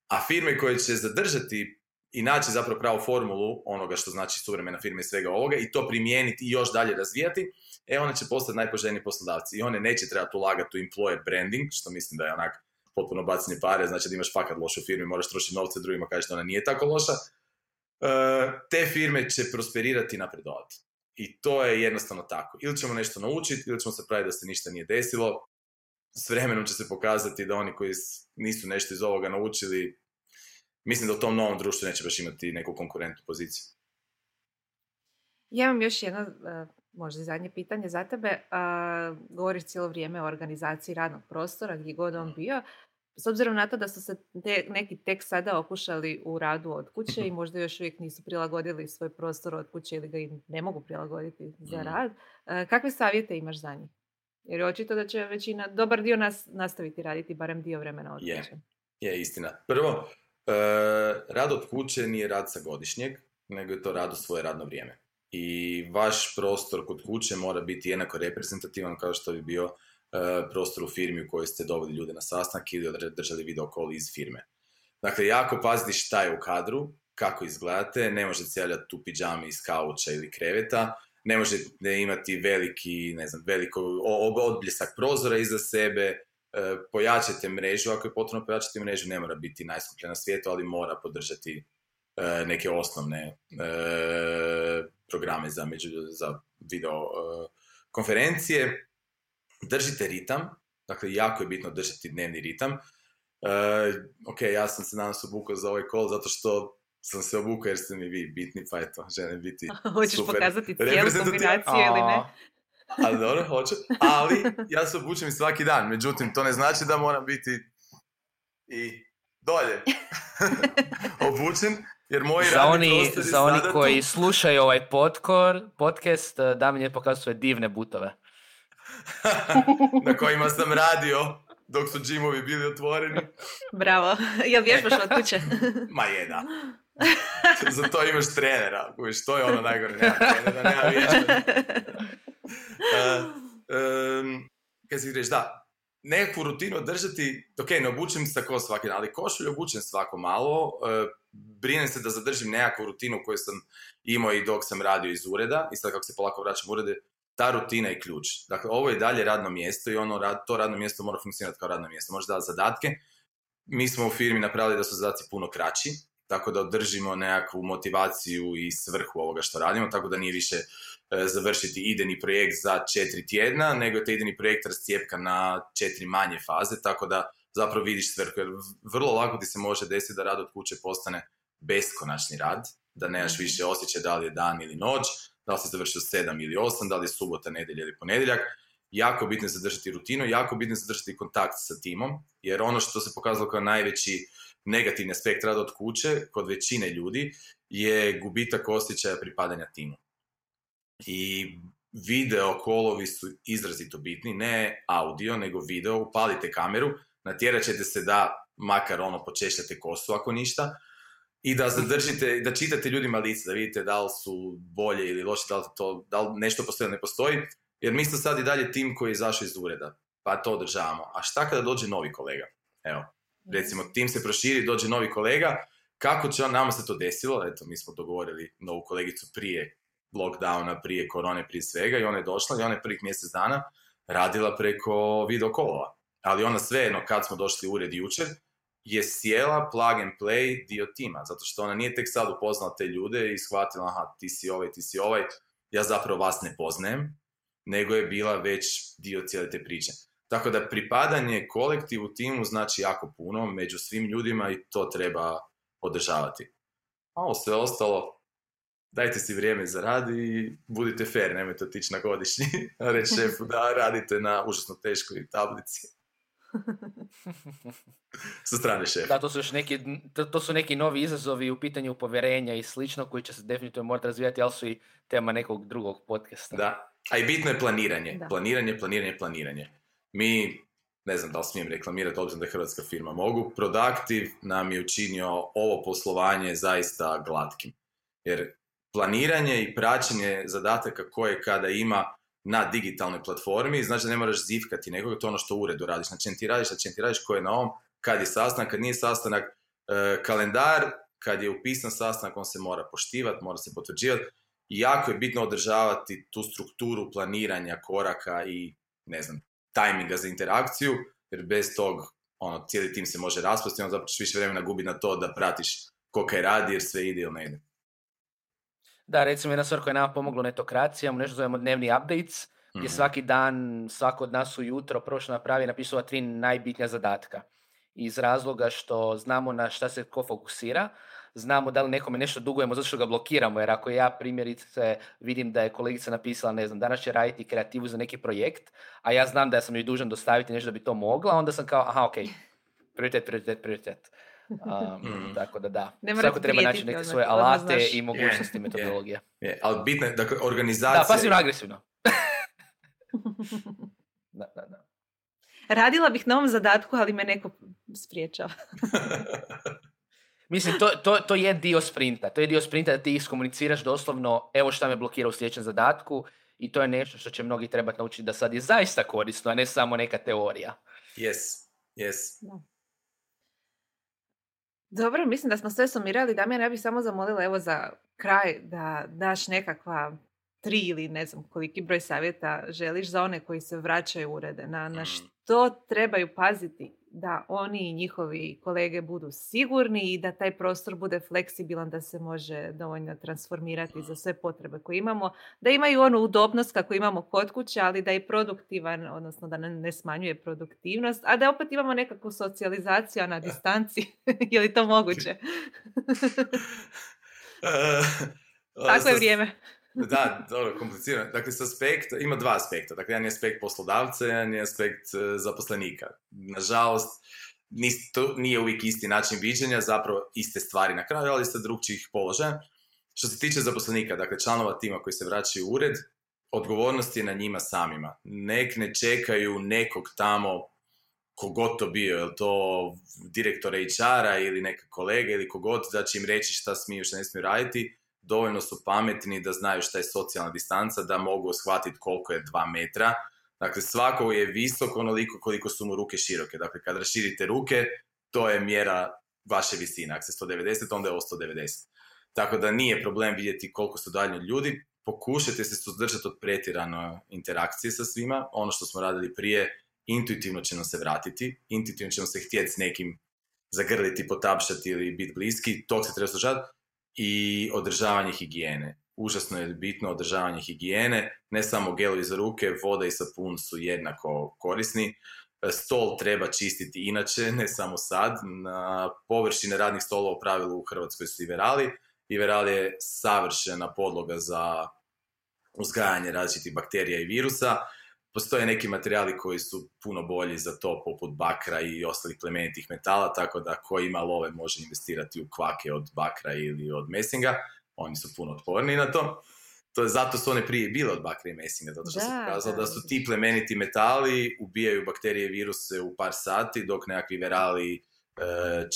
A firme koje će zadržati i naći zapravo pravu formulu onoga što znači suvremena firma i svega ovoga i to primijeniti i još dalje razvijati, e one će postati najpoželjniji poslodavci i one neće trebati ulagati u employer branding, što mislim da je onak potpuno bacanje pare, znači da imaš fakat lošu firmu i moraš trošiti novce drugima, kažeš da ona nije tako loša. E, te firme će prosperirati i napredovati. I to je jednostavno tako. Ili ćemo nešto naučiti, ili ćemo se praviti da se ništa nije desilo. S vremenom će se pokazati da oni koji nisu nešto iz ovoga naučili mislim da u tom novom društvu neće baš imati neku konkurentnu poziciju. Ja imam još jedno, e, možda zadnje pitanje za tebe. Govoriš cijelo vrijeme o organizaciji radnog prostora, gdje god on bio. S obzirom na to da su se neki tek sada okušali u radu od kuće i možda još uvijek nisu prilagodili svoj prostor od kuće ili ga i ne mogu prilagoditi za mm. rad, e, kakve savjete imaš za njih? Jer je očito da će većina, dobar dio nas nastaviti raditi barem dio vremena od kuće. Je, istina. Prvo, E, rad od kuće nije rad sa godišnjeg, nego je to rad u svoje radno vrijeme. I vaš prostor kod kuće mora biti jednako reprezentativan kao što bi bio e, prostor u firmi u kojoj ste doveli ljude na sastanak ili držali video call iz firme. Dakle, jako paziti šta je u kadru kako izgledate, ne možete cijeli tu pidžami iz kauča ili kreveta, ne možete imati veliki, ne znam, veliko odbljesak prozora iza sebe, e, pojačajte mrežu, ako je potrebno pojačati mrežu, ne mora biti najskuplja na svijetu, ali mora podržati e, neke osnovne e, programe za, među, za video konferencije. Držite ritam, dakle jako je bitno držati dnevni ritam. ok, ja sam se danas obukao za ovaj kol zato što sam se obukao jer ste mi vi bitni, pa eto, želim biti Hoćeš pokazati cijelu kombinaciju ili ne? Ali dobro, hoću. Ali ja se obučem i svaki dan. Međutim, to ne znači da moram biti i dolje obučen. Jer moji za oni, za oni koji slušaju ovaj podkor, podcast, eh, Damien je pokazao svoje divne butove. na kojima sam radio dok su džimovi bili otvoreni. Bravo. Jel vježbaš od kuće? Ma je, da. Za to imaš trenera. Kojiš, to je ono najgore. Nema trenera, nema vježbe. Um, kaj si reći, da, nekakvu rutinu držati, ok, ne obučem se tako svaki dan, ali košulju obučem svako malo, uh, brinem se da zadržim nekakvu rutinu koju sam imao i dok sam radio iz ureda, i sad kako se polako vraćam urede, ta rutina je ključ. Dakle, ovo je dalje radno mjesto i ono, to radno mjesto mora funkcionirati kao radno mjesto. Možda da zadatke. Mi smo u firmi napravili da su zadaci puno kraći, tako da održimo nekakvu motivaciju i svrhu ovoga što radimo, tako da nije više završiti ideni projekt za četiri tjedna, nego je taj ideni projekt rascijepka na četiri manje faze, tako da zapravo vidiš svrhu. Jer vrlo lako ti se može desiti da rad od kuće postane beskonačni rad, da nemaš mhm. više osjećaj da li je dan ili noć, da li si završio sedam ili osam, da li je subota, nedjelja ili ponedjeljak. Jako bitno je zadržati rutinu, jako bitno je zadržati kontakt sa timom, jer ono što se pokazalo kao najveći negativni aspekt rada od kuće kod većine ljudi je gubitak osjećaja pripadanja timu. I video kolovi su izrazito bitni, ne audio, nego video, upalite kameru, natjerat ćete se da makar ono počešljate kosu ako ništa, i da zadržite, da čitate ljudima lice, da vidite da li su bolje ili loše, da li, to, da li nešto postoji ne postoji, jer mi smo sad i dalje tim koji je izašao iz ureda, pa to održavamo. A šta kada dođe novi kolega? Evo, recimo, tim se proširi, dođe novi kolega, kako će on, nama se to desilo, eto, mi smo dogovorili novu kolegicu prije lockdowna, prije korone, prije svega i ona je došla i ona je prvih mjesec dana radila preko videokolova. Ali ona svejedno, kad smo došli u ured jučer, je sjela plug and play dio tima, zato što ona nije tek sad upoznala te ljude i shvatila, aha, ti si ovaj, ti si ovaj, ja zapravo vas ne poznajem, nego je bila već dio cijele te priče. Tako da pripadanje kolektivu timu znači jako puno među svim ljudima i to treba održavati. A ovo sve ostalo, dajte si vrijeme za rad i budite fair, nemojte otići na godišnji, reći šefu da radite na užasno teškoj tablici. sa strane šefa. Da, to su, još neki, to, su neki novi izazovi u pitanju povjerenja i slično koji će se definitivno morati razvijati, ali su i tema nekog drugog podcasta. Da, a i bitno je planiranje. Planiranje, planiranje, planiranje. Mi, ne znam da li smijem reklamirati, obzirom da je hrvatska firma mogu, Productive nam je učinio ovo poslovanje zaista glatkim. Jer planiranje i praćenje zadataka koje kada ima na digitalnoj platformi, znači da ne moraš zivkati nekoga, to je ono što u uredu radiš, na čem ti radiš, na čem ti radiš, ko je na ovom, kad je sastanak, kad nije sastanak, e, kalendar, kad je upisan sastanak, on se mora poštivati, mora se potvrđivati i jako je bitno održavati tu strukturu planiranja koraka i, ne znam, tajminga za interakciju, jer bez tog, ono, cijeli tim se može raspasti, on zapravo više vremena gubi na to da pratiš ko kaj radi, jer sve ide ili ne ide. Da, recimo jedna stvar koja je nama pomogla netokracija, nešto zovemo dnevni updates, gdje mhm. svaki dan, svako od nas ujutro prvo što napravi napisao tri najbitnija zadatka. Iz razloga što znamo na šta se ko fokusira, znamo da li nekome nešto dugujemo zato što ga blokiramo, jer ako ja primjerice vidim da je kolegica napisala, ne znam, danas će raditi kreativu za neki projekt, a ja znam da sam joj dužan dostaviti nešto da bi to mogla, onda sam kao, aha, ok, prioritet, prioritet, prioritet. Um, Tako da da. Ne Svako treba naći neke svoje alate i mogućnosti metodologije. Je, ali bitno je, dakle, organizacija... Da, pasivno agresivno. da, da, da. Radila bih na ovom zadatku, ali me neko spriječava. Mislim, to, to, to je dio sprinta. To je dio sprinta da ti iskomuniciraš doslovno evo šta me blokira u sljedećem zadatku i to je nešto što će mnogi trebati naučiti da sad je zaista korisno, a ne samo neka teorija. Yes, yes. Da. Dobro, mislim da smo sve sumirali. Damjan, ja bih samo zamolila evo za kraj da daš nekakva tri ili ne znam koliki broj savjeta želiš za one koji se vraćaju urede. Na, na mm. što trebaju paziti da oni i njihovi kolege budu sigurni i da taj prostor bude fleksibilan, da se može dovoljno transformirati za sve potrebe koje imamo, da imaju onu udobnost kako imamo kod kuće, ali da je produktivan, odnosno da ne smanjuje produktivnost, a da opet imamo nekakvu socijalizaciju na distanci. je li to moguće? Tako je vrijeme. Da, dobro, komplicirano. Dakle, s aspekta, ima dva aspekta. Dakle, jedan je aspekt poslodavca, jedan je aspekt e, zaposlenika. Nažalost, to nije uvijek isti način viđenja, zapravo iste stvari na kraju, ali sa drugčijih položaja. Što se tiče zaposlenika, dakle, članova tima koji se vraćaju u ured, odgovornost je na njima samima. Nek ne čekaju nekog tamo kogod to bio, je to direktor HR-a ili neka kolega ili kogod da će im reći šta smiju, šta ne smiju raditi, dovoljno su pametni da znaju šta je socijalna distanca, da mogu shvatiti koliko je dva metra. Dakle, svako je visok onoliko koliko su mu ruke široke. Dakle, kad raširite ruke, to je mjera vaše visine. Ako se 190, onda je ovo 190. Tako da nije problem vidjeti koliko su daljni ljudi. Pokušajte se suzdržati od pretjerano interakcije sa svima. Ono što smo radili prije, intuitivno će nam se vratiti. Intuitivno ćemo se htjeti s nekim zagrliti, potapšati ili biti bliski. Tog se treba slušati i održavanje higijene. Užasno je bitno održavanje higijene, ne samo gelovi za ruke, voda i sapun su jednako korisni. Stol treba čistiti inače, ne samo sad. Na površine radnih stolova u pravilu u Hrvatskoj su Iverali. Iveral je savršena podloga za uzgajanje različitih bakterija i virusa postoje neki materijali koji su puno bolji za to, poput bakra i ostalih plemenitih metala, tako da ko ima love može investirati u kvake od bakra ili od mesinga, oni su puno otporniji na to. To je zato su one prije bile od bakra i mesinga, zato što se pokazalo da, su ti plemeniti metali ubijaju bakterije i viruse u par sati, dok nekakvi verali, e,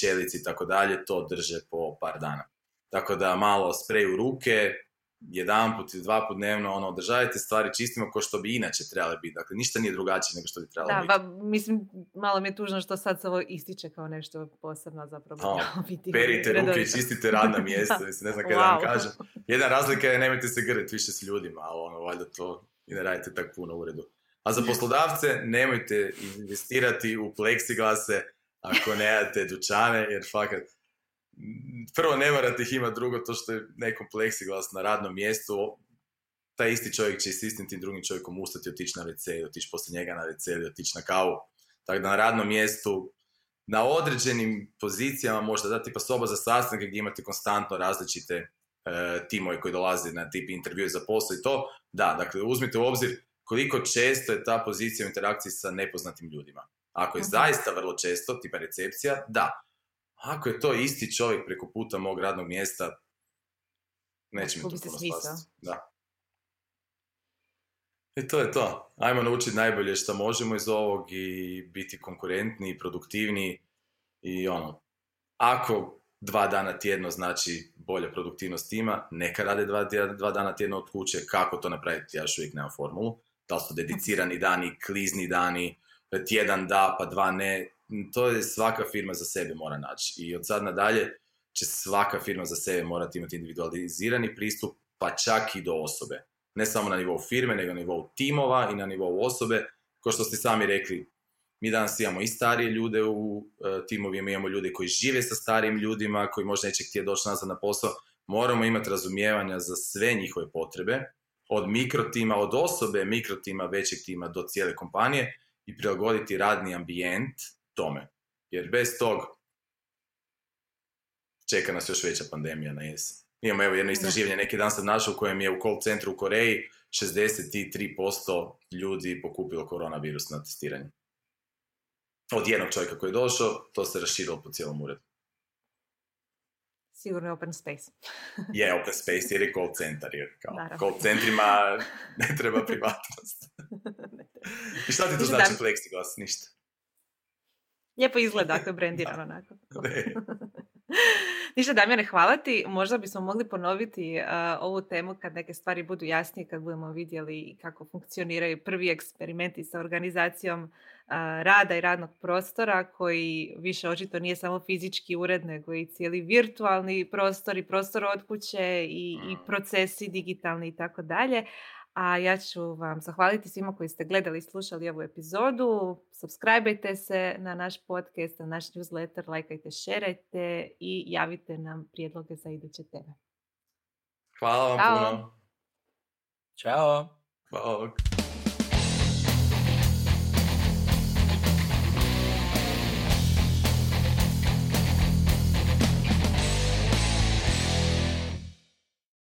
čelici i tako dalje to drže po par dana. Tako da malo spreju ruke, jedan put ili dva put dnevno, ono, održavajte stvari čistimo kao što bi inače trebale biti. Dakle, ništa nije drugačije nego što bi trebalo da, biti. Da, mislim, malo mi je tužno što sad se ovo ističe kao nešto posebno zapravo. Oh, perite ruke i čistite radna mjesta, mislim, ne znam kada wow. vam kažem. Jedna razlika je nemojte se grliti više s ljudima, ali ono, valjda to i ne radite tako puno u uredu. A za poslodavce nemojte investirati u pleksiglase ako nemate dućane, jer fakat prvo ne morate ih imati, drugo to što je nekom pleksiglas na radnom mjestu, taj isti čovjek će s istim tim drugim čovjekom ustati, otići na WC, otići poslije njega na WC otići na kavu. Tako da na radnom mjestu, na određenim pozicijama možda da tipa soba za sastanke gdje imate konstantno različite e, timove koji dolaze na tip intervju za posao i to, da, dakle uzmite u obzir koliko često je ta pozicija u interakciji sa nepoznatim ljudima. Ako je zaista vrlo često, tipa recepcija, da, ako je to isti čovjek preko puta mog radnog mjesta, neće mi to puno spasiti. Da. I to je to. Ajmo naučiti najbolje što možemo iz ovog i biti konkurentni i produktivni i ono, ako dva dana tjedno znači bolja produktivnost tima, neka rade dva, dva dana tjedno od kuće, kako to napraviti, ja još uvijek nemam formulu, da li su dedicirani dani, klizni dani, tjedan da, pa dva ne, to je svaka firma za sebe mora naći. I od sad nadalje će svaka firma za sebe morati imati individualizirani pristup, pa čak i do osobe. Ne samo na nivou firme, nego na nivou timova i na nivou osobe. Kao što ste sami rekli, mi danas imamo i starije ljude u e, timovima, imamo ljude koji žive sa starijim ljudima, koji možda neće htjeti doći nazad na posao. Moramo imati razumijevanja za sve njihove potrebe, od mikrotima, od osobe mikrotima, većeg tima do cijele kompanije i prilagoditi radni ambijent tome. Jer bez tog čeka nas još veća pandemija na jesen. Imamo evo jedno istraživanje, neki dan sam našao u kojem je u call centru u Koreji 63% ljudi pokupilo koronavirus na testiranju. Od jednog čovjeka koji je došao, to se raširilo po cijelom uredu. Sigurno je open space. je open space jer je call centar. Jer kao call centrima ne treba privatnost. I šta ti to znači plexiglas? Ništa. Lijepo izgleda ako je brendirano onako. Ništa Damjane, hvala ti. Možda bismo mogli ponoviti ovu temu kad neke stvari budu jasnije, kad budemo vidjeli kako funkcioniraju prvi eksperimenti sa organizacijom rada i radnog prostora koji više očito nije samo fizički ured nego i cijeli virtualni prostor i prostor od kuće i, i mm. procesi digitalni i tako dalje. A ja ću vam zahvaliti svima koji ste gledali i slušali ovu epizodu. Subscribeajte se na naš podcast, na naš newsletter, lajkajte, šerajte i javite nam prijedloge za iduće teme. Hvala vam Ćao. puno. Ćao. Hvala.